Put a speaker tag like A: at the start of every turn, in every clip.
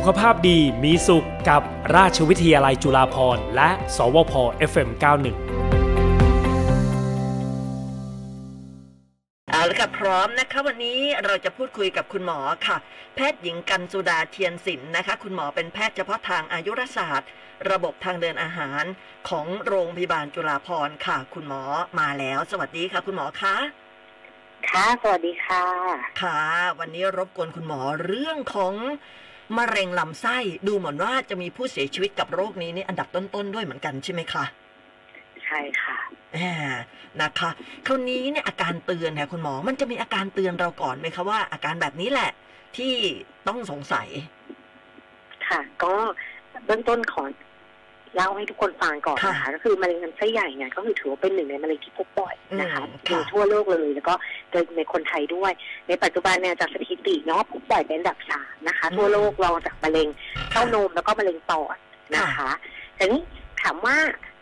A: สุขภาพดีมีสุขกับราชวิทยาลัยจุฬาภรณ์และ สวพ FM91
B: เอาละค่ะพร้อมนะคะ วันนี้เราจะพูดคุยกับคุณหมอค่ะ แพทย์หญิงกันสุดาเทียนศิลป์นะคะ คุณหมอเป็นแพทย์เฉพาะทางอายุรศาสตร์ ระบบทางเดินอาหารของโรงพยาบาลจุฬาภรณ์ค่ะ คุณหมอมาแล้ว สวัสดีค่ะ คุณหมอคะ
C: ค่ะ สวัสดีค่ะ
B: ค่ะ วันนี้รบกวนคุณหมอเรื่องของ มะเร็งลำไส้ดูเหมือนว่าจะมีผู้เสียชีวิตกับโรคนี้นี่อันดับต้นๆด้วยเหมือนกันใช่ไหมคะ
C: ใช่ค่ะ
B: อ่านะคะ คราวนี้เนี่ยอาการเตือนค่ะคุณหมอ มันจะมีอาการเตือนเราก่อนไหมคะว่า อาการแบบนี้แหละ ที่ต้องสงสัย
C: ค่ะ ก็เบื้องต้นขอ เล่าให้ทุกคนฟังก่อน
B: ค่ะ
C: นะคะก็คือมะเร็งลำไส้ใหญ่เนี่ยก็คือถือว่าเป็นหนึ่งในมะเร็งที่พบบ่อยนะคะ
B: อืม
C: ใน
B: ค่ะ
C: ทั่วโลกเลยแล้วก็โดยในคนไทยด้วย ในปัจจุบันเนี่ยจากสถิติเนาะพบบ่อยเป็นอันดับสามนะคะ ทั่วโลกรองจากมะเร็งเต้านมแล้วก็มะเร็งปอดนะคะแต่นี้ถามว่า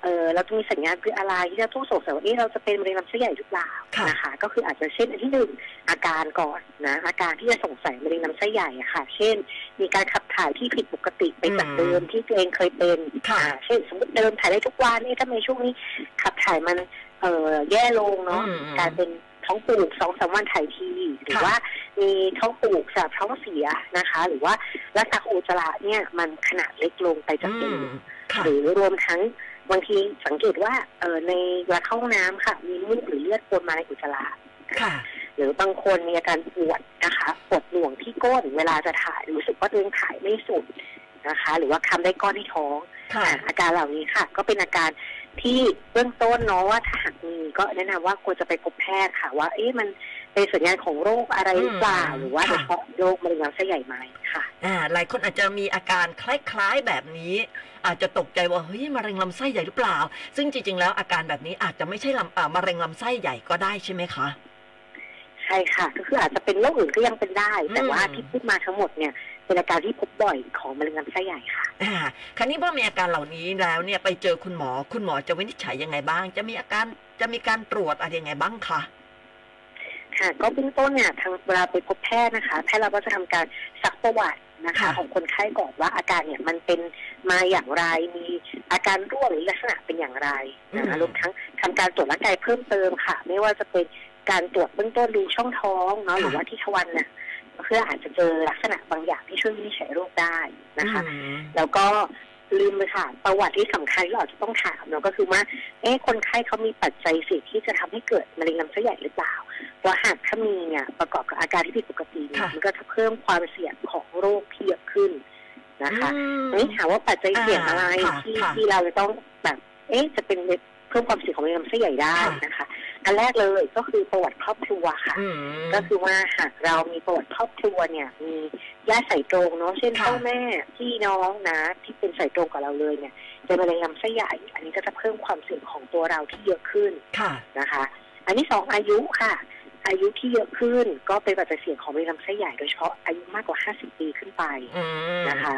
C: เออเราจะมีสัญญาณคืออะไรที่เราต้องสงสัยว่าเอ๊ะเราจะเป็นมะเร็งลำไส้ใหญ่หรือเปล่า
B: ค่ะ
C: นะคะก็คืออาจจะเช่นอันที่หนึ่งอาการก่อนนะอาการที่จะสงสัยมะเร็งลำไส้ใหญ่อะค่ะ เช่น มีการขับถ่ายที่ผิดปกติไปจาก
B: อืม
C: เดิมที่ตัวเองเคยเป็น
B: ค่ะ
C: อ่าเช่นสมมติเดิมถ่ายได้ทุกวันนี่ทำไมช่วงนี้ขับถ่ายมันเอ่อแย่ลงเนาะ
B: อืม
C: กลารเป็นท้องผูกสองสามวันถ่ายที หรือ
B: ค่ะ
C: ว่ามีท้องผูกสาบท้องเสียนะคะ หรือว่าลักษณะของอุจจาระเนี่ยมันขนาดเล็กลงไปจาก
B: อื
C: เดิ
B: ม
C: ม
B: ค่ะ
C: หรือรวมทั้ง บางทีสังเกตว่า เออในเวลาเข้าห้องน้ำค่ะ มีมูกหรือเลือดปนมาในอุจจาระ
B: ค่ะ
C: หรือบางคนมีอาการปวดนะคะปวดหน่วงที่ก้นเวลาจะถ่ายรู้สึกว่าตัวเองถ่ายไม่สุดนะคะ หรือว่าคำได้ก้อนที่ท้อง
B: ค่ะ
C: อะอาการเหล่านี้ค่ะ ก็เป็นอาการที่เบื้องต้นเนาะว่าถ้าหากมีก็แนะนำว่าควรจะไปพบแพทย์ค่ะ ว่า เอ๊ะมัน เป็นสัญญาณของโรคอะไรหรือเปล่า
B: อืม
C: หรือว่า
B: ค่ะ
C: โดยเฉพาะโรคมะเร็งลำไส้ใหญ่ไหมค่ะ
B: อ่าหลายคนอาจจะมีอาการคล้ายๆแบบนี้ อาจจะตกใจว่าเฮ้ยมะเร็งลำไส้ใหญ่หรือเปล่า ซึ่งจริงๆแล้วอาการแบบนี้อาจจะไม่ใช่ลำอ่ามะเร็งลำไส้ใหญ่ก็ได้ใช่ไหมคะ
C: ใช่ค่ะ ก็คืออาจจะเป็นโรคอื่นก็ยังเป็นได้ แต่ว่า
B: อืม
C: ที่พูดมาทั้งหมดเนี่ยเป็นอาการที่พบบ่อยของมะเร็งลำไส้ใหญ่ค่ะ
B: อ่าคราวนี้เมื่อมีอาการเหล่านี้แล้วเนี่ยไปเจอคุณหมอ คุณหมอจะวินิจฉัยยังไงบ้าง จะมีอาการจะมีการตรวจอะไรยังไงบ้างคะ
C: ค่ะก็เบื้องต้นเนี่ยทางเวลาไปพบแพทย์นะคะแพทย์เราก็จะทำการซักประวัตินะคะ
B: ค่ะ
C: ของคนไข้ก่อนว่าอาการเนี่ยมันเป็นมาอย่างไรมีอาการร่วงหรือลักษณะเป็นอย่างไรนะคะรวมทั้งทำการตรวจร่างกายเพิ่มเติมค่ะ ไม่ว่าจะเป็นการตรวจเบื้องต้นดูช่องท้องเนาะหรือว่าที่ทวารเนี่ยเพื่ออาจจะเจอลักษณะบางอย่างที่ช่วยวินิจฉัยโรคได้นะคะ
B: อืม
C: แล้วก็ ลืมไปค่ะ ประวัติที่สำคัญที่เราอาจจะต้องถามเนาะก็คือว่า เอ๊ะคนไข้เขามีปัจจัยเสี่ยงที่จะทำให้เกิดมะเร็งลำไส้ใหญ่หรือเปล่า เพราะหากถ้ามีเนี่ยประกอบกับอาการที่ผิดปกติเนี่ย
B: ค่ะ
C: มันก็จะเพิ่มความเสี่ยงของโรคที่เยอะขึ้นนะคะ
B: อืม
C: ทีนี้ถามว่าปัจจัยเสี่ยงอะไร
B: อ่าค่ะ
C: ที่
B: ค่ะ
C: ที่เราจะต้องแบบ เอ๊ะจะเป็นเพิ่มความเสี่ยงของมะเร็งลำไส้ใหญ่ได้
B: ค่ะ
C: นะคะ อันแรกเลยก็คือประวัติครอบครัวค่ะ
B: อืม
C: ก็คือว่าหากเรามีประวัติครอบครัวเนี่ย มีญาติสายตรงเนาะเช่น
B: ค่ะ
C: พ่อแม่พี่น้องนะ ที่เป็นสายตรงกับเราเลยเนี่ยเป็นมะเร็งลำไส้ใหญ่ อันนี้ก็จะเพิ่มความเสี่ยงของตัวเราที่เยอะขึ้น
B: ค่ะ
C: นะคะ อันที่สองอายุค่ะ อายุที่เยอะขึ้นก็เป็นปัจจัยเสี่ยงของมะเร็งลำไส้ใหญ่โดยเฉพาะอายุมากกว่า 50 ปีขึ้นไป
B: อืม
C: นะคะ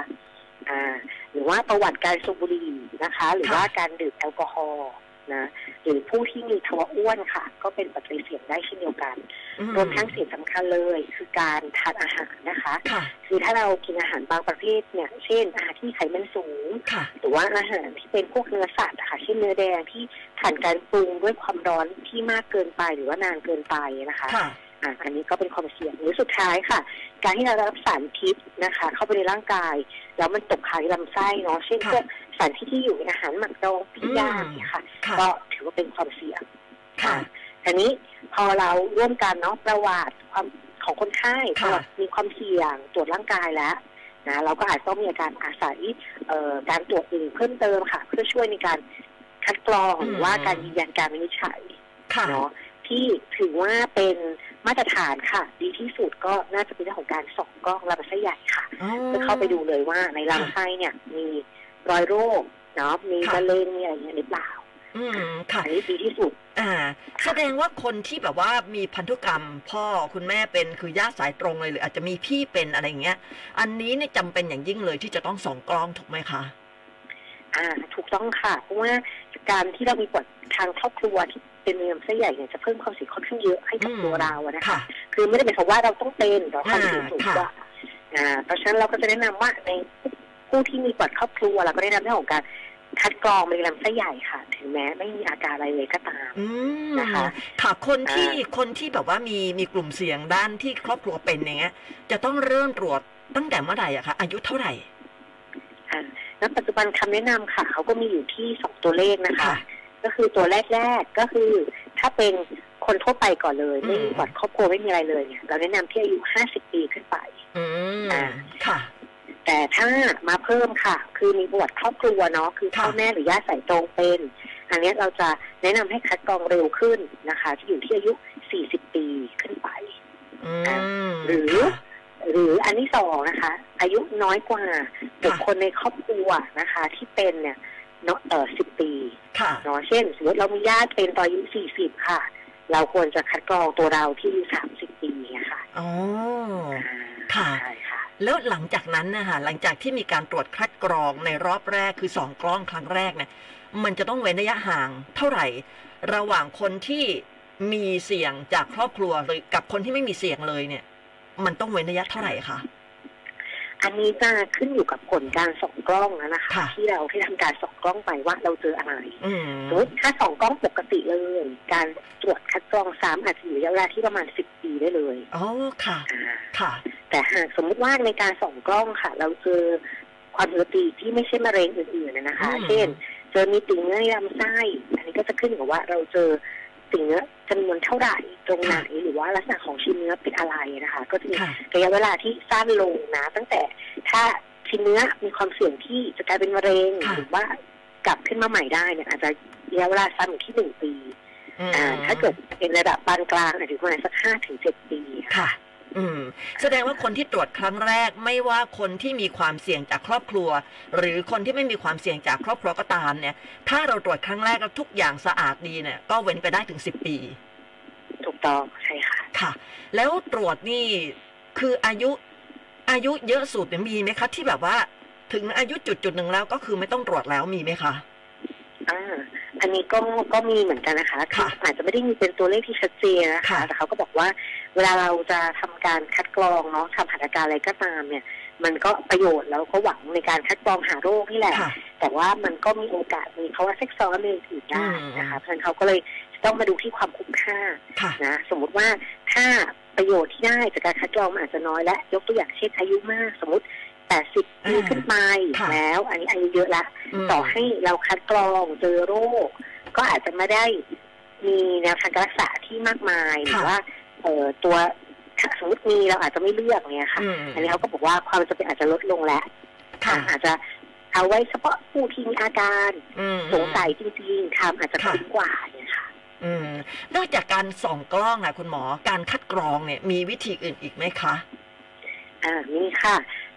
C: อ่าหรือว่าประวัติการสูบบุหรี่นะคะ หรือ
B: ค่ะ
C: ว่าการดื่มแอลกอฮอล์ นะหรือผู้ที่มีภาวะอ้วนค่ะ ก็เป็นปัจจัยเสี่ยงได้เช่นเดียวกัน
B: อื
C: รวมทั้งสิ่งสำคัญเลยคือการทานอาหารนะคะ
B: ค่ะ
C: คือถ้าเรากินอาหารบางประเภทเนี่ย เช่นอาหารที่ไขมันสูง
B: ค่ะ
C: หรือว่าอาหารที่เป็นพวกเนื้อสัตว์อะค่ะ เช่นเนื้อแดงที่ผ่านการปรุงด้วยความร้อนที่มากเกินไปหรือว่านานเกินไปนะคะ
B: ค่ะ
C: อะอันนี้ก็เป็นความเสี่ยงหรือสุดท้ายค่ะ การที่เราได้รับสารพิษนะคะ เข้าไปในร่างกาย แล้วมันตกค้างในลำไส้เนาะเช่น
B: ค่ะ
C: พวกสารที่ที่อยู่ในอาหารหมักดองปิ้งย่างเนี่ยค่ะ
B: ค่ะ
C: ก็ถือว่าเป็นความเสี่ยง
B: ค่ะ
C: ทีนี้พอเราร่วมกันเนาะประวัติความของคนไข้ป
B: ค่ะ
C: ระวัติมีความเสี่ยงตรวจร่างกายแล้วนะเราก็อาจต้องมีการอาศัยเอ่อการตรวจอื่นเพิ่มเติมค่ะ เพื่อช่วยในการคัดกรองหรือว่าการยืนยันการวินิจฉัย
B: ค่ะ
C: เนาะที่ถือว่าเป็น มาตรฐานค่ะ ดีที่สุดก็น่าจะเป็นเรื่องของการส่องกล้องลำไส้ใหญ่ค่ะ
B: อ๋อ
C: เพื่อเข้าไปดูเลยว่าในลำไส้เนี่ย มีรอยโรคเนาะมี
B: ค่ะ
C: มะเร็งมีอะไรอย่างเงี้ยหรือเปล่า
B: อืมค่ะ
C: อันนี้ดีที่สุด
B: อ่า แสดงว่าคนที่แบบว่ามีพันธุกรรม พ่อคุณแม่เป็นคือญาติสายตรงเลยหรืออาจจะมีพี่เป็นอะไรอย่างเงี้ย อันนี้เนี่ยจำเป็นอย่างยิ่งเลยที่จะต้องส่องกล้องถูกไหมคะ
C: อ่า ถูกต้องค่ะ เพราะว่าการที่เรามีปวดทางครอบครัวที่ เป็นมะเร็งลำไส้ใหญ่เนี่ยจะเพิ่มความเสี่ยงค่อนข้างเยอะให้กับ
B: อืม
C: ตัวเราอะนะคะ
B: ค่ะ
C: คือไม่ได้หมายความว่าเราต้องเป็นเราความเสี่ยงสูง
B: ค่ะ
C: กว่าอ่าเพราะฉะนั้นเราก็จะแนะนำว่าในผู้ที่มีปอดครอบครัวเราก็แนะนำเรื่องของการคัดกรองมะเร็งลำไส้ใหญ่ค่ะ ถึงแม้ไม่มีอาการอะไรเลยก็ตาม
B: อืม
C: นะคะ
B: ค่ะคนที่
C: อ่า
B: คนที่แบบว่ามีมีกลุ่มเสี่ยงด้านที่ครอบครัวเป็นอย่างเงี้ย จะต้องเริ่มตรวจตั้งแต่เมื่อไหร่อะคะอายุเท่าไหร่
C: อ่าแล้วปัจจุบันคำแนะนำค่ะ เขาก็มีอยู่ที่สองตัวเลขนะคะ
B: ค่ะ
C: ก็คือตัวแรกๆก็คือ ถ้าเป็นคนทั่วไปก่อนเลย
B: อืม
C: ไม่มีปอดครอบครัวไม่มีอะไรเลยเนี่ยเราแนะนำที่อายุห้าสิบปีขึ้นไป
B: อืม
C: อ่า
B: ค่ะ
C: แต่ถ้ามาเพิ่มค่ะ คือมีประวัติครอบครัวเนาะคือ
B: ค่ะ
C: พ่อแม่หรือญาติสายตรงเป็น อันเนี้ยเราจะแนะนำให้คัดกรองเร็วขึ้นนะคะจะอยู่ที่อายุ40ปีขึ้นไป
B: อืม
C: หรือ
B: ค่ะ
C: หรืออันที่สองนะคะ อายุน้อยกว่าบุคคลในครอบครัวนะคะ ที่เป็นเนี่ย เนาะเออสิบปี
B: ค่ะ
C: เนาะเช่น สมมติเรามีญาติเป็นตอนอายุ40ค่ะ เราควรจะคัดกรองตัวเราที่อายุ30ปีอะค่ะ
B: อ๋อ
C: อ่า
B: ค่ะ
C: ใช่ค่ะ
B: แล้วหลังจากนั้นนะคะหลังจากที่มีการตรวจคัดกรองในรอบแรกคือสองกล้องครั้งแรกเนี่ยมันจะต้องเว้นระยะห่างเท่าไหร่ ระหว่างคนที่มีเสี่ยงจากครอบครัวหรือกับคนที่ไม่มีเสี่ยงเลยเนี่ย มันต้องเว้นระยะเท่าไหร่คะ
C: อันนี้จะขึ้นอยู่กับผลการส่องกล้องนะนะคะ
B: ค่ะ
C: ที่เราที่ทำการส่องกล้องไปว่าเราเจออะไร
B: อืม
C: สมมติถ้าส่องกล้องปกติเลย การตรวจคัดกรองซ้ำอาจจะอยู่ระยะเวลาที่ประมาณ10ปีได้เลย
B: อ๋อค่ะ
C: อ่า
B: ค่ะ
C: แต่หากสมมุติว่าในการส่องกล้องค่ะ เราเจอความผิดปกติที่ไม่ใช่มะเร็งอื่นๆนะนะคะ
B: อืม
C: เช่น เจอมีติ่งเนื้อในลำไส้ อันนี้ก็จะขึ้นอยู่กับว่าเราเจอ ติ่งเนื้อจำนวนเท่าไหร่ตรงไหนหรือว่าลักษณะของชิ้นเนื้อเป็นอะไรนะคะ ก็จะมี
B: ค่ะ
C: ระยะเวลาที่สั้นลงนะ ตั้งแต่ถ้าชิ้นเนื้อมีความเสี่ยงที่จะกลายเป็นมะเร็ง
B: ค่ะ
C: หรือว่ากลับขึ้นมาใหม่ได้เนี่ยอาจจะระยะเวลาสั้นอยู่ที่หนึ่งปี
B: อืม
C: อ่า ถ้าเกิดเป็นระดับปานกลางอาจจะถึงประมาณสักห้าถึงเจ็ดปีค่ะ
B: ค่ะ อืมแสดงว่าคนที่ตรวจครั้งแรกไม่ว่าคนที่มีความเสี่ยงจากครอบครัว หรือคนที่ไม่มีความเสี่ยงจากครอบครัวก็ตามเนี่ย ถ้าเราตรวจครั้งแรกแล้วทุกอย่างสะอาดดีเนี่ย ก็เว้นไปได้ถึงสิบปี
C: ถูกต้องใช่ค่ะ
B: ค่ะ แล้วตรวจนี่คืออายุอายุเยอะสุดเนี่ยมีไหมคะที่แบบว่า ถึงอายุจุดจุดๆหนึ่งแล้วก็คือไม่ต้องตรวจแล้วมีไหมคะ
C: อ่าอันนี้ก็ก็มีเหมือนกันนะคะ
B: ค่ะ
C: อาจจะไม่ได้มีเป็นตัวเลขที่ชัดเจนนะคะ
B: ค่ะ
C: แต่เขาก็บอกว่า เวลาเราจะทำการคัดกรองเนาะทำหัตถการอะไรก็ตามเนี่ย มันก็ประโยชน์แล้วก็หวังในการคัดกรองหาโรคนี่แหละ
B: ค่ะ
C: แต่ว่ามันก็มีโอกาสมีภาวะแทรกซ้อนในอื่นๆได้
B: อืม
C: นะคะเพราะฉะนั้นเขาก็เลยจะต้องมาดูที่ความคุ้มค่า
B: ค่ะ
C: นะสมมุติว่าถ้าประโยชน์ที่ได้จากการคัดกรองมันอาจจะน้อยและยกตัวอย่างเช่นอายุมากสมมติ80ปี
B: อ่า
C: ขึ้นไป
B: ค่ะ
C: แล้ว อันนี้อายุเยอะละ
B: ม
C: ต่อให้เราคัดกรองเจอโรค ก็อาจจะไม่ได้มีแนวทางการรักษาที่มากมายหรือ
B: ค่ะ
C: ว่าเอ่อตัวถ้าสมมติมีเราอาจจะไม่เลือกเนี่ยค่ะ
B: อืม
C: อันนี้เขาก็บอกว่าความจำเป็นอาจจะลดลงแล้ว
B: ค่ะ
C: อาจจะเอาไว้เฉพาะผู้ที่มีอาการ
B: อืม
C: สงสัยจริงๆทำอาจจะ
B: ค่ะ
C: คุ้มกว่าเนี่ยค่ะ
B: อืมนอกจากการส่องกล้องอะคุณหมอ การคัดกรองเนี่ยมีวิธีอื่นอีกไหมคะ
C: อ่านี่ค่ะ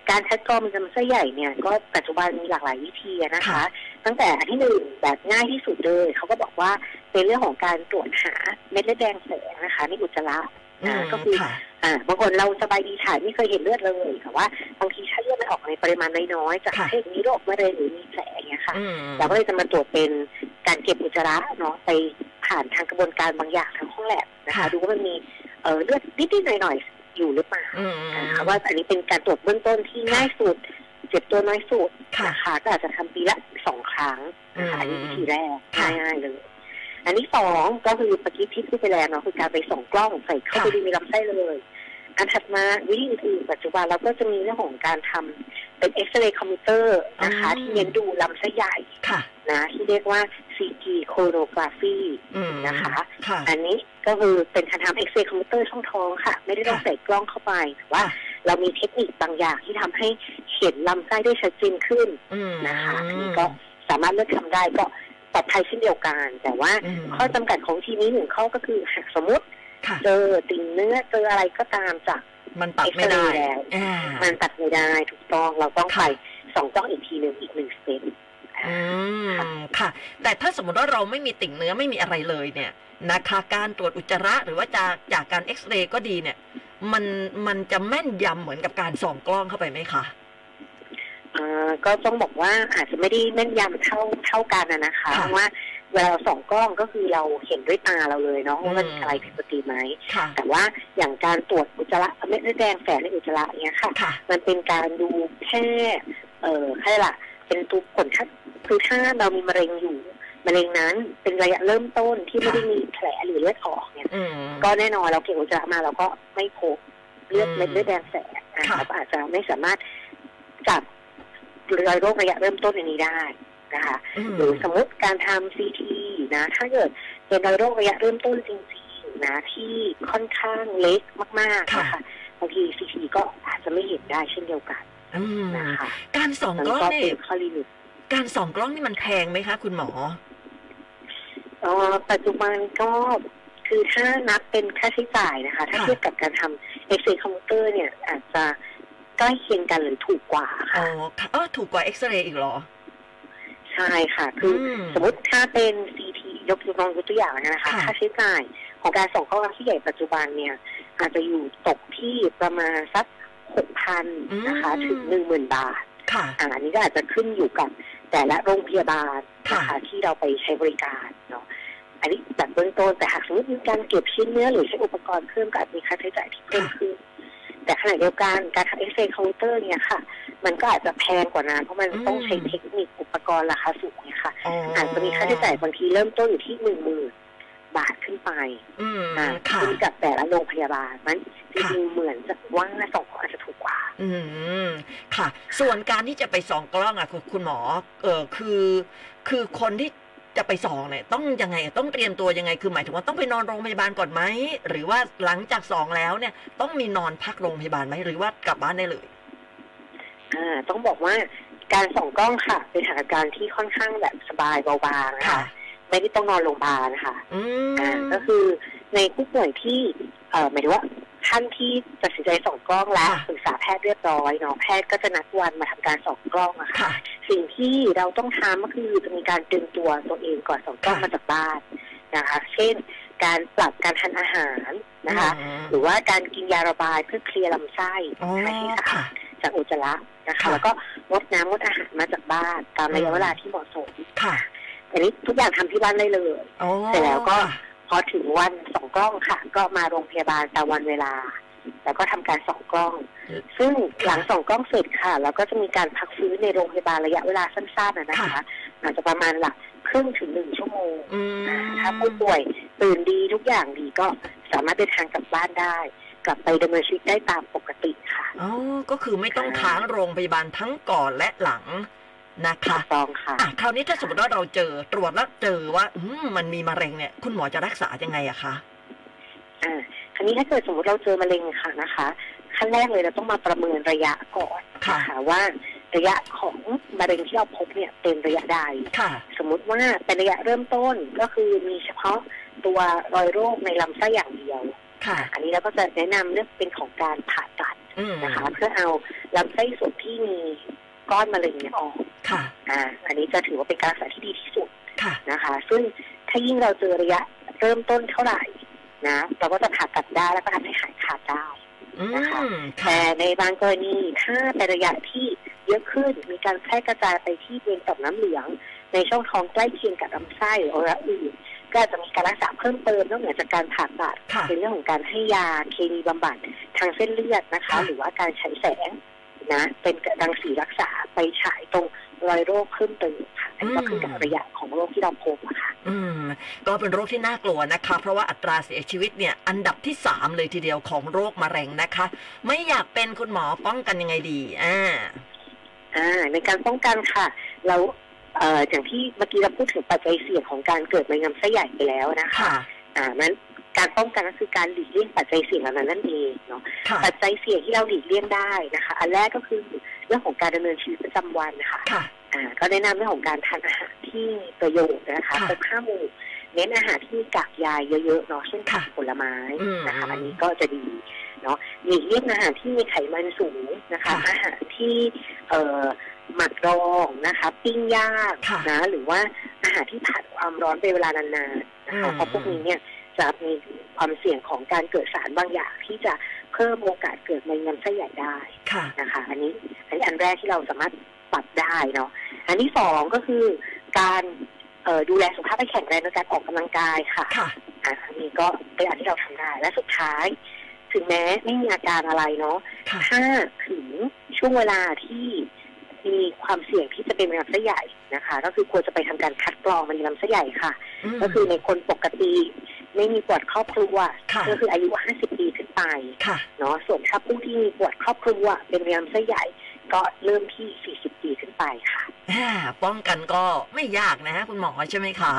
C: การคัดกรองมันจำไส้ใหญ่เนี่ยก็ปัจจุบันมีหลากหลายวิธีอะนะคะ
B: ค่ะ
C: ตั้งแต่อันที่หนึ่งแบบง่ายที่สุดเลยเขาก็บอกว่าเป็นเรื่องของการตรวจหาเม็ดเลือดแดงแฝงนะคะในอุจจาระ
B: อืม
C: ก็คือ
B: ค่ะ
C: อ่าบางคนเราสบายดีถ่ายไม่เคยเห็นเลือดเลยแต่ว่าบางทีถ้าเลือดมันออกในปริมาณน้อยๆจาก
B: ค่ะ
C: เช่นมีโรคมะเร็งหรือมีแผลอย่างเงี้ยค่ะ
B: อืม
C: เราก็เลยจะมาตรวจเป็นการเก็บอุจจาระเนาะไปผ่านทางกระบวนการบางอย่างทางห้องแลบนะคะ
B: ค่ะ
C: ดูว่ามันมีเอ่อเลือดนิดๆหน่อยๆอยู่หรือเปล่า
B: อืม
C: นะคะว่าอันนี้เป็นการตรวจเบื้องต้นที่ง่ายสุดเจ็บตัวน้อยสุด
B: ค่ะ
C: นะคะก็อาจจะทำปีละสองครั้งนะคะอันนี้
B: อืม
C: วิธีแรก
B: ค่ะ
C: ง่ายๆเลย อันที่สองก็คือปกี้ที่พูดไปแล้วเนาะคือการไปส่องกล้องใส่เข้าไป
B: ค่ะ
C: ดูในลำไส้เลย อันถัดมาวิธีอื่นๆปัจจุบันเราก็จะมีเรื่องของการทำเป็นเอ็กซเรย์คอมพิวเตอร์นะคะ
B: อืม
C: ที่เน้นดูลำไส้ใหญ่
B: ค่ะ
C: นะที่เรียกว่า CT colonography
B: อืม
C: นะคะ
B: ค่ะ
C: อันนี้ก็คือเป็นการทำเอ็กซเรย์คอมพิวเตอร์ช่องท้องค่ะ ไม่ได้ต้อง
B: ค่ะ
C: ใส่กล้องเข้าไปแต่ว่า
B: ค่ะ
C: เรามีเทคนิคบางอย่างที่ทำให้เห็นลำไส้ได้ชัดเจนขึ้น
B: อืม
C: นะคะอันนี้ก็สามารถเลือกทำได้ก็ ปลอดภัยเช่นเดียวกัน แต่ว่า
B: อืม
C: ข้อจำกัดของทีนี้หนึ่งข้อก็คือหากสมมติ
B: ค่ะ
C: เจอติ่งเนื้อเจออะไรก็ตามจาก
B: มันตัดไม่ได้
C: เอ็กซเรย์แล้ว
B: อ่า
C: มันตัดไม่ได้ถูกต้องเราต้องไป
B: ค่ะ
C: สองกล้องอีกทีหนึ่งอีกหนึ่งสเต็ป
B: อืมค่ะ แต่ถ้าสมมติว่าเราไม่มีติ่งเนื้อไม่มีอะไรเลยเนี่ยนะคะการตรวจอุจจาระหรือว่าจากจากการเอ็กซเรย์ก็ดีเนี่ย มันมันจะแม่นยำเหมือนกับการส่องกล้องเข้าไปไหมคะ
C: อ่า ก็ต้องบอกว่าอาจจะไม่ได้แม่นยำเท่าเท่ากันนะนะคะ
B: ค่ะ
C: เพราะว่าเวลาเราส่องกล้องก็คือเราเห็นด้วยตาเราเลยเนาะว่ามัน
B: อืม
C: อะไรผิดปกติไหม
B: ค่ะ
C: แต่ว่าอย่างการตรวจอุจจาระเม็ดเลือดแดงแฝงในอุจจาระเนี้ยค่ะ
B: ค่ะ
C: มันเป็นการดูแค่เอ่อแค่ละเป็นตัวผลถ้าคือถ้าเรามีมะเร็งอยู่มะเร็งนั้นเป็นระยะเริ่มต้นที่ไม่ได้มีแผลหรือเลือดออกเนี่ย
B: อืม
C: ก็แน่นอนเราเก็บอุจจาระมาเราก็ไม่พบเลือด
B: อืม
C: เม็ดเลือดแดงแฝงอะ
B: ค่ะ
C: เราก็อาจจะไม่สามารถจับ รอยโรคระยะเริ่มต้นอันนี้ได้นะคะ
B: อืม
C: หรือสมมติการทำซีทีนะถ้าเกิดเป็นรอยโรคระยะเริ่มต้นจริงๆนะที่ค่อนข้างเล็กมากๆนะคะบางทีซีทีก็อาจจะไม่เห็นได้เช่นเดียวกัน
B: อืม
C: นะคะ
B: การส่อง
C: มัน
B: กล้อง
C: ก็
B: นี่
C: เป็นข้อลิมิต
B: การส่องกล้องนี่มันแพงไหมคะ คุณหมอ
C: เอ่อปัจจุบันก็คือถ้านับเป็นค่าใช้จ่ายนะคะ ถ้า
B: ค่ะ
C: เทียบกับการทำเอ็กซเรย์คอมพิวเตอร์เนี่ยอาจจะ ใกล้เคียงกันหรือถูกกว่า
B: อ๋อ
C: ค่ะ
B: ค่ะเออถูกกว่าเอ็กซเรย์อีกเหรอ
C: ใช่ค่ะ คืออ
B: ม
C: สมมติถ้าเป็น CT ยกลองยกตัวอย่างนะคะ
B: ค่ะ
C: ค่าใช้จ่ายของการส่องเข้าที่ใหญ่ปัจจุบันเนี่ย อาจจะอยู่ตกที่ประมาณสักหกพันนะคะ ถึงหนึ่งหมื่นบาท
B: ค่ะ
C: อ่าอันนี้ก็อาจจะขึ้นอยู่กับแต่ละโรงพยาบาลนะ
B: ค่ะ
C: คะที่เราไปใช้บริการเนาะอันนี้แบบเบื้องต้นแต่หากสมมติมีการเก็บชิ้นเนื้อหรือใช้อุปกรณ์เพิ่มก็อาจจะมีค่าใช้จ่ายที่เพิ่มขึ้น แต่ขณะเดียวกันการทำเอ็กซเรย์คอมพิวเตอร์เนี่ยค่ะ มันก็อาจจะแพงกว่านั้นเพราะมันต้องใช้เทคนิคอุปกรณ์ราคาสูงเนี่ยค่ะ
B: อ๋อ
C: อาจจะมีค่าใช้จ่ายบางทีเริ่มต้นอยู่ที่หนึ่งหมื่นบาทขึ้นไป
B: อืม
C: อ่า
B: ค่ะ
C: ขึ้นกับแต่ละโรงพยาบาลมันจ
B: ค่ะ
C: ริงๆเหมือนจะว่าสองอาจจะถูกกว่า
B: อืมค่ะ ส่วนการที่จะไปส่องกล้องอะคุณคุณหมอ เออคือ คือคนที่ จะไปส่องเนี่ยต้องยังไงต้องเตรียมตัวยังไง คือหมายถึงว่าต้องไปนอนโรงพยาบาลก่อนไหมหรือว่าหลังจากส่องแล้วเนี่ย ต้องมีนอนพักโรงพยาบาลไหมหรือว่ากลับบ้านได้เลย
C: อ่าต้องบอกว่าการส่องกล้องค่ะ เป็นสถานการณ์ที่ค่อนข้างแบบสบายเบาบางนะ
B: ค่ะ
C: คะไม่ได้ต้องนอนโรงพยาบาลนะคะ
B: อื
C: อ่ามก็คือในผู้ป่วยที่เอ่อหมายถึงว่า ท่านที่ตัดสินใจส่องกล้องแล้ว
B: ค่ะ
C: ปรึกษาแพทย์เรียบร้อยเนาะแพทย์ก็จะนัดวันมาทำการส่องกล้องอะค่ะ
B: ค่ะ
C: สิ่งที่เราต้องทำก็คือจะมีการเตรียมตัวตัวเองก่อนส่องกล้อง
B: ค่ะ
C: มาจากบ้านนะคะ เช่น การปรับการทานอาหารนะคะ
B: อืม
C: หรือว่าการกินยาระบายเพื่อเคลียร์ลำไส้
B: อ๋อ
C: ให้สะอา
B: ค่ะ
C: ดจากอุจจาระนะคะ
B: ค่ะ
C: แล้วก็งดน้ำงดอาหารมาจากบ้านตามระยะ
B: อืม
C: เวลาที่เหมาะสม
B: ค่ะ
C: อันนี้ทุกอย่างทำที่บ้านได้เลย
B: อ๋อ
C: เสร็จแล้วก็
B: ค่ะ
C: พอถึงวันส่องกล้องค่ะ ก็มาโรงพยาบาลตามวันเวลา แล้วก็ทำการส่องกล้อง ซึ่งหลังส่องกล้องเสร็จค่ะ แล้วก็จะมีการพักฟื้นในโรงพยาบาลระยะเวลาสั้นๆนะนะคะ
B: ค่ะ
C: อาจจะประมาณหลักครึ่งถึงหนึ่งชั่วโมง
B: อืม
C: อ่าถ้าผู้ป่วยตื่นดีทุกอย่างดีก็สามารถเดินทางกลับบ้านได้ กลับไปดำเนินชีวิตได้ตามปกติค่ะ
B: อ๋อก็คือไม่ต้องค้างโรงพยาบาลทั้งก่อนและหลัง นะ
C: ถู
B: คะ
C: กต้องค่ะ
B: อะคราวนี้ถ้าสมมติว่าเราเจอตรวจแล้วเจอว่า อืมมันมีมะเร็งเนี่ย คุณหมอจะรักษายังไงอะคะ
C: อ่าคราวนี้ถ้าเกิดสมมติเราเจอมะเร็งค่ะนะคะ ขั้นแรกเลยเราต้องมาประเมินระยะก่อน
B: ค่ะ
C: นะคะว่าระยะของมะเร็งที่เราพบเนี่ยเป็นระยะใด
B: ค่ะ
C: สมมุติว่าเป็นระยะเริ่มต้นก็คือมีเฉพาะตัวรอยโรคในลำไส้อย่างเดียว
B: ค่ะ
C: อันนี้เราก็จะแนะนำเรื่องเป็นของการผ่าตัด
B: อืม
C: นะคะ เพื่อเอาลำไส้ส่วนที่มี ก้อนมะเร็งเนี่ยออก
B: ค่ะ
C: อ่าอันนี้จะถือว่าเป็นการรักษาที่ดีที่สุด
B: ค่ะ
C: นะคะ ซึ่งถ้ายิ่งเราเจอระยะเริ่มต้นเท่าไหร่นะเราก็จะผ่าตัดได้แล้วก็ทำให้หายขาดได้
B: อื
C: นะคะ
B: ม
C: แต่
B: ค่ะ
C: ในบางกรณีถ้าเป็นระยะที่เยอะขึ้นมีการแพร่กระจายไปที่บริเวณต่อมน้ำเหลือง ในช่องท้องใกล้เคียงกับลำไส้หรือระอื่นก็อาจจะมีการรักษาเพิ่มเติมนอกเหนือจากการผ่าตัด
B: ค่ะ
C: เป็นเรื่องของการให้ยาเคมีบำบัดทางเส้นเลือดนะคะ
B: ค่ะ
C: หรือว่าการฉายแสง นะ เป็นรังสีรักษาไปฉายตรงรอยโรคเพิ่มเติมค่ะอันนี้ก็ขึ้นกับระยะของโรคที่เราพบอะค่ะ
B: อืมก็เป็นโรคที่น่ากลัวนะคะ เพราะว่าอัตราเสียชีวิตเนี่ย อันดับที่สามเลยทีเดียวของโรคมะเร็งนะคะ ไม่อยากเป็นคุณหมอป้องกันยังไงดีอ่า
C: อ่าในการป้องกันค่ะ เราเอ่ออย่างที่เมื่อกี้เราพูดถึงปัจจัยเสี่ยงของการเกิดมะเร็งลำไส้ใหญ่ไปแล้วนะคะ
B: ค่ะ
C: อ่านั้น การป้องกันก็คือการหลีกเลี่ยงปัจจัยเสี่ยงเหล่านั้นนั่นเองเนาะ
B: ค่ะ
C: ปัจจัยเสี่ยงที่เราหลีกเลี่ยงได้นะคะ อันแรกก็คือเรื่องของการดำเนินชีวิตประจำวันนะคะ
B: ค่ะ
C: อ่าก็แนะนำเรื่องของการทานอาหารที่มีประโยชน์นะคะ
B: ค่ะ
C: ครบห้าหมู่เน้นอาหารที่มีกากใยเยอะๆเนาะเช่นผัก
B: ค่ะ
C: ผลไม้
B: อืม
C: นะคะ อันนี้ก็จะดีเนาะหลีกเลี่ยงอาหารที่มีไขมันสูงนะคะ
B: ค่ะ
C: อาหารที่เอ่อหมักดองนะคะ ปิ้งย่าง
B: ค่ะ
C: นะหรือว่าอาหารที่ผ่านความร้อนเป็นเวลานานๆนะคะ
B: อืม
C: เพราะพวกนี้เนี่ย จะมีความเสี่ยงของการเกิดสารบางอย่างที่จะเพิ่มโอกาสเกิดมะเร็งลำไส้ใหญ่ได้
B: ค่ะ
C: นะคะ อันนี้อันนี้อันแรกที่เราสามารถปรับได้เนาะอันที่สองก็คือการเอ่อดูแลสุขภาพให้แข็งแรงโดยการออกกำลังกายค่ะ
B: ค่ะ
C: อะอันนี้ก็เป็นอันที่เราทำได้และสุดท้าย ถึงแม้ไม่มีอาการอะไรเนาะ
B: ค่ะ
C: ถ้าถึงช่วงเวลาที่มีความเสี่ยงที่จะเป็นมะเร็งลำไส้ใหญ่นะคะ ก็คือควรจะไปทำการคัดกรองมะเร็งลำไส้ใหญ่ค่ะ
B: ม
C: ก็คือในคนปกติ ไม่มีปวดครอบครัว
B: ค่ะ
C: ก็คืออายุ 50 ปีขึ้นไป
B: ค่ะ
C: เนาะส่วนถ้าผู้ที่มีปวดครอบครัวเป็นมะเร็งลำไส้ใหญ่ก็เริ่มที่ 40 ปีขึ้นไปค่ะ
B: อ่าป้องกันก็ไม่ยากนะฮะคุณหมอใช่ไหมคะ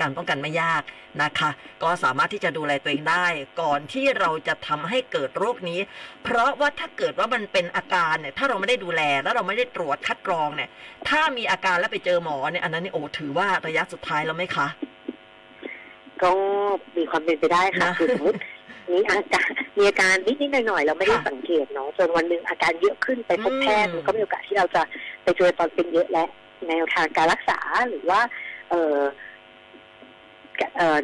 B: การป้องกันไม่ยากนะคะ ก็สามารถที่จะดูแลตัวเองได้ ก่อนที่เราจะทำให้เกิดโรคนี้ เพราะว่าถ้าเกิดว่ามันเป็นอาการเนี่ย ถ้าเราไม่ได้ดูแลแล้วเราไม่ได้ตรวจคัดกรองเนี่ย ถ้ามีอาการแล้วไปเจอหมอเนี่ย อันนั้นนี่โอ้ถือว่าระยะสุดท้ายแล้วไหมคะ
C: ก็มีความเป็นไปได้ค่ะ
B: นะ
C: คือสมมติมีอาการมีอาการนิดๆหน่อยๆเราไม่ได้
B: ค่ะ
C: สังเกตเนาะจนวันหนึ่งอาการเยอะขึ้นไปพบแพทย์
B: อืม
C: มันก็มีโอกาสที่เราจะไปเจอตอนเป็นเยอะและแนวทางการรักษาหรือว่า เอ่อเอ่อ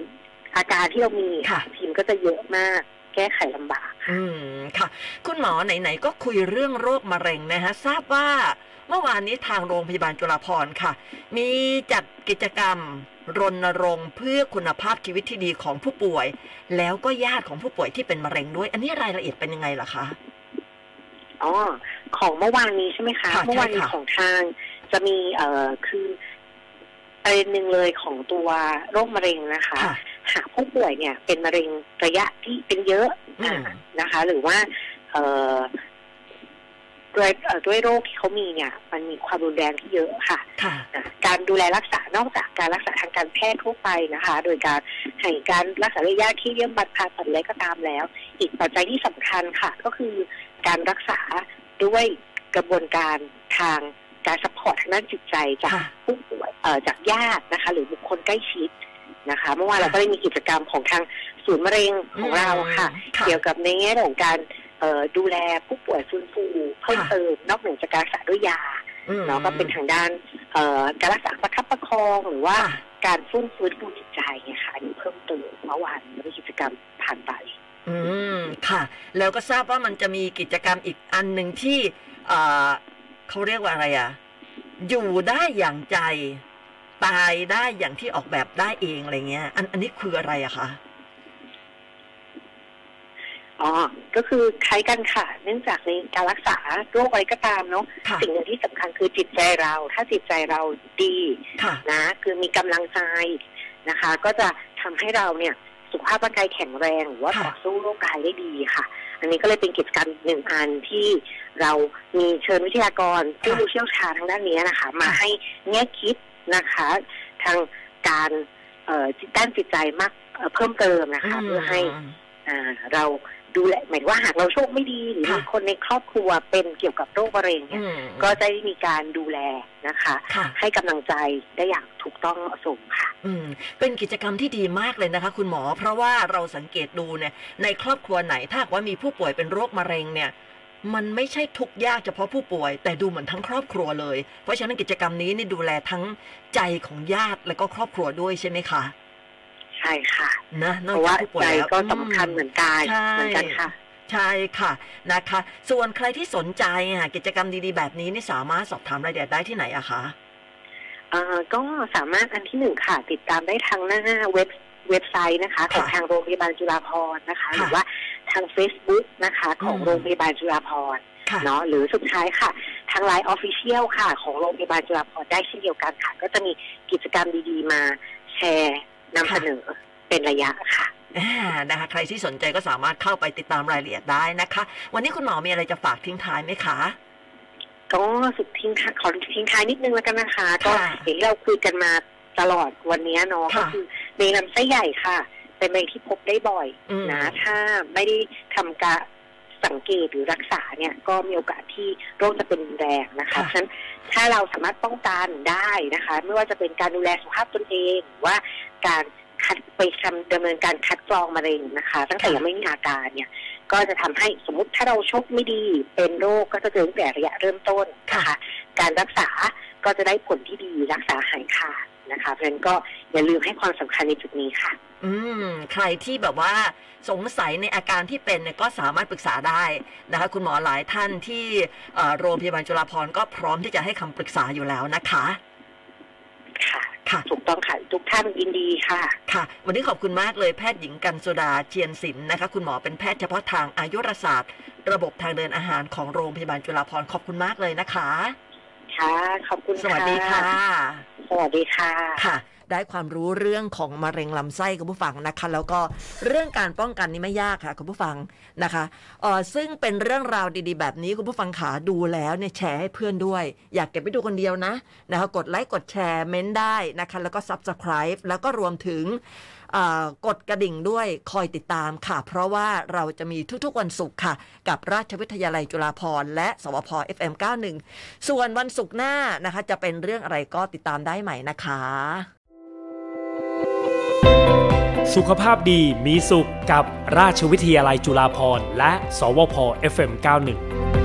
C: อาการที่เรามี
B: ค่ะ
C: ทีมก็จะเยอะมากแก้ไขลำบาก
B: อืมค่ะ คุณหมอไหนๆก็คุยเรื่องโรคมะเร็งนะฮะทราบว่า เมื่อวานนี้ทางโรงพยาบาลจุฬาภรณ์ค่ะ มีจัดกิจกรรมรณรงค์เพื่อคุณภาพชีวิตที่ดีของผู้ป่วย แล้วก็ญาติของผู้ป่วยที่เป็นมะเร็งด้วย อันนี้รายละเอียดเป็นยังไงล่ะคะ
C: อ๋อของเมื่อวานนี้ใช่ไหมคะ
B: ค่ะ
C: เมื่อวานนี้
B: ใช่ค่ะ
C: ของทางจะมีเอ่อคือประเด็นหนึ่งเลยของตัวโรคมะเร็งนะคะ
B: ค่ะ
C: หากผู้ป่วยเนี่ยเป็นมะเร็งระยะที่เป็นเยอะ
B: อืม
C: นะคะ หรือว่า เอ่อ ด้วยเอ่อด้วยโรคที่เขามีเนี่ย มันมีความรุนแรงที่เยอะค่ะ
B: ค่ะ
C: อะ การดูแลรักษานอกจากการรักษาทางการแพทย์ทั่วไปนะคะ โดยการให้การรักษาระยะที่เคมีบำบัดผ่าตัดอะไรก็ตามแล้ว อีกปัจจัยที่สำคัญค่ะ ก็คือการรักษาด้วยกระบวนการทางการ support ทางด้านจิตใจจาก
B: ค่ะ
C: ผู้ป่วยเอ่อจากญาตินะคะ หรือบุคคลใกล้ชิดนะคะเมื่อวาน
B: ค่ะ
C: เราก็ได้มีกิจกรรมของทางศูนย์มะเร็งของเราค่ะ
B: ค่ะ
C: เกี่ยวกับในแง่ของการเอ่อ ดูแลผู้ป่วยฟื้นฟูเพิ่ม
B: ค่ะ
C: เติมนอกเหนือจากการรักษาด้วยยา
B: อืม
C: เนาะก็เป็นทางด้านเอ่อการรักษาประคับประคองหรือว่า
B: ค่ะ
C: การฟื้นฟื้นฟูจิตใจเนี่ยค่ะอันนี้เพิ่มเติมเมื่อวานมีกิจกรรมผ่านไป
B: อืมค่ะ แล้วก็ทราบว่ามันจะมีกิจกรรมอีกอันหนึ่งที่เอ่อเขาเรียกว่าอะไรอะอยู่ได้อย่างใจ ตายได้อย่างที่ออกแบบได้เองอะไรเงี้ย อันอันนี้คืออะไรอะคะ
C: อ๋อ ก็คือคล้ายกันค่ะ เนื่องจากในการรักษาโรคอะไรก็ตามเนาะ
B: ค่ะ
C: สิ่งหนึ่งที่สำคัญคือจิตใจเรา ถ้าจิตใจเราดี
B: ค่ะ
C: นะ คือมีกำลังใจนะคะ ก็จะทำให้เราเนี่ยสุขภาพร่างกายแข็งแรงหรือว่า
B: ค่ะ
C: ต่อสู้โรคกายได้ดีค่ะ อันนี้ก็เลยเป็นกิจกรรมหนึ่งอันที่เรามีเชิญวิทยากรผู้รู้เชี่ยวชาญทางด้านนี้นะคะ มาให้แง่คิดนะคะ ทางการเอ่อด้านจิตใจมากเอ่อเพิ่มเติมนะคะ เพื่อให้อ่าเรา ดูแลหมายถึงว่าหากเราโชคไม่ดีหรือ
B: ค่ะ
C: มีคนในครอบครัวเป็นเกี่ยวกับโรคมะเร็ง
B: อื
C: เนี่ย
B: ม
C: ก็จะได้มีการดูแลนะคะ
B: ค่ะ
C: ให้กำลังใจได้อย่างถูกต้องเหมาะสมค่ะ
B: อืมเป็นกิจกรรมที่ดีมากเลยนะคะ คุณหมอ เพราะว่าเราสังเกตดูเนี่ยในครอบครัวไหนถ้าหากว่ามีผู้ป่วยเป็นโรคมะเร็งเนี่ยมันไม่ใช่ทุกข์ยากเฉพาะผู้ป่วย แต่ดูเหมือนทั้งครอบครัวเลย เพราะฉะนั้นกิจกรรมนี้นี่ดูแลทั้งใจของญาติและก็ครอบครัวด้วยใช่ไหมคะ
C: ใช่ค่ะ
B: นะน
C: เพ
B: อก
C: ราะ
B: จา
C: ว่าก
B: ผู้ป่วย
C: ใจ
B: แล้ว
C: ก็สำคัญเหมือนกาย
B: ใช่
C: เหมือนกันค่ะ
B: ใช่ค่ะนะคะ ส่วนใครที่สนใจอะกิจกรรมดีๆ แบบนี้นี่สามารถสอบถามรายละเอียดได้ที่ไหนอะคะ
C: เอ่อก็สามารถอันที่หนึ่งค่ะ ติดตามได้ทางหน้าเว็บเว็บไซต์นะคะ ของ
B: ค่ะ
C: ทางโรงพยาบาลจุฬาภรณ์นะคะ
B: ค่ะ
C: หรือว่าทาง Facebook นะคะ ของ
B: อืม
C: โรงพยาบาลจุฬาภรณ์
B: ค่ะ
C: เนาะหรือสุดท้ายค่ะ ทางไลน์ออฟฟิเชียลค่ะ ของโรงพยาบาลจุฬาภรณ์ได้เช่นเดียวกันค่ะ ก็จะมีกิจกรรมดีๆมาแชร์ นำเสนอเป็นระยะค่ะ
B: อ่านะคะใครที่สนใจก็สามารถเข้าไปติดตามรายละเอียดได้นะคะ วันนี้คุณหมอมีอะไรจะฝากทิ้งท้ายไหมคะ
C: ก็สุดทิ้งท้ายขอทิ้งท้ายนิดนึงแล้วกันนะคะ ก็
B: ค่ะ
C: อย่างที่เราคุยกันมาตลอดวันนี้เนาะ
B: ค่ะ
C: ก็คือในลำไส้ใหญ่ค่ะ เป็นมะเร็งที่พบได้บ่อย
B: อืม
C: นะ ถ้าไม่ได้ทำการ สังเกตหรือรักษาเนี่ยก็มีโอกาสที่โรคจะเป็นรุนแรงนะคะ
B: ค่ะ
C: ฉะนั้นถ้าเราสามารถป้องกันได้นะคะ ไม่ว่าจะเป็นการดูแลสุขภาพตนเองหรือว่าการคัดไปทำดำเนินการคัดกรองมะเร็งนะคะ ตั้งแต่ยังไม่มีอาการเนี่ย ก็จะทำให้สมมติถ้าเราโชคไม่ดีเป็นโรคก็จะเจอตั้งแต่ระยะเริ่มต้นนะคะ การรักษาก็จะได้ผลที่ดีรักษาหายขาด นะคะ เพราะฉะนั้นก็อย่าลืมให้ความสำคัญในจุดนี้ค่ะ
B: อืม ใครที่แบบว่าสงสัยในอาการที่เป็นเนี่ยก็สามารถปรึกษาได้นะคะ คุณหมอหลายท่านที่เอ่อโรงพยาบาลจุฬาภรณ์ก็พร้อมที่จะให้คำปรึกษาอยู่แล้วนะคะ
C: ค่ะ
B: ค่ะ
C: ถูกต้องค่ะ ทุกท่านยินดีค่ะ
B: ค่ะ วันนี้ขอบคุณมากเลยแพทย์หญิงกันสุดาเจียนศิลป์นะคะ คุณหมอเป็นแพทย์เฉพาะทางอายุรศาสตร์ ระบบทางเดินอาหารของโรงพยาบาลจุฬาภรณ์ขอบคุณมากเลยนะคะ
C: ค่ะ ขอบคุณ
B: สวัสดีค่ะ
C: สวัสดีค่ะ
B: ค่ะ ได้ความรู้เรื่องของมะเร็งลำไส้คุณผู้ฟังนะคะ แล้วก็เรื่องการป้องกันนี่ไม่ยากค่ะคุณผู้ฟังนะคะเออซึ่งเป็นเรื่องราวดีๆ แบบนี้คุณผู้ฟังขาดูแล้วเนี่ยแชร์ให้เพื่อนด้วย อยากเก็บไปดูคนเดียวนะนะคะกดไลค์กดแชร์เม้นได้นะคะแล้วก็ Subscribe แล้วก็รวมถึงกดกระดิ่งด้วยคอยติดตามค่ะ เพราะว่าเราจะมีทุกๆวันศุกร์ค่ะ กับราชวิทยาลัยจุฬาภรณ์และ สวพ FM91 ส่วนวันศุกร์หน้านะคะ จะเป็นเรื่องอะไรก็ติดตามได้ใหม่นะคะ
A: สุขภาพดีมีสุขกับราชวิทยาลัยจุฬาภรณ์และ สวพ FM91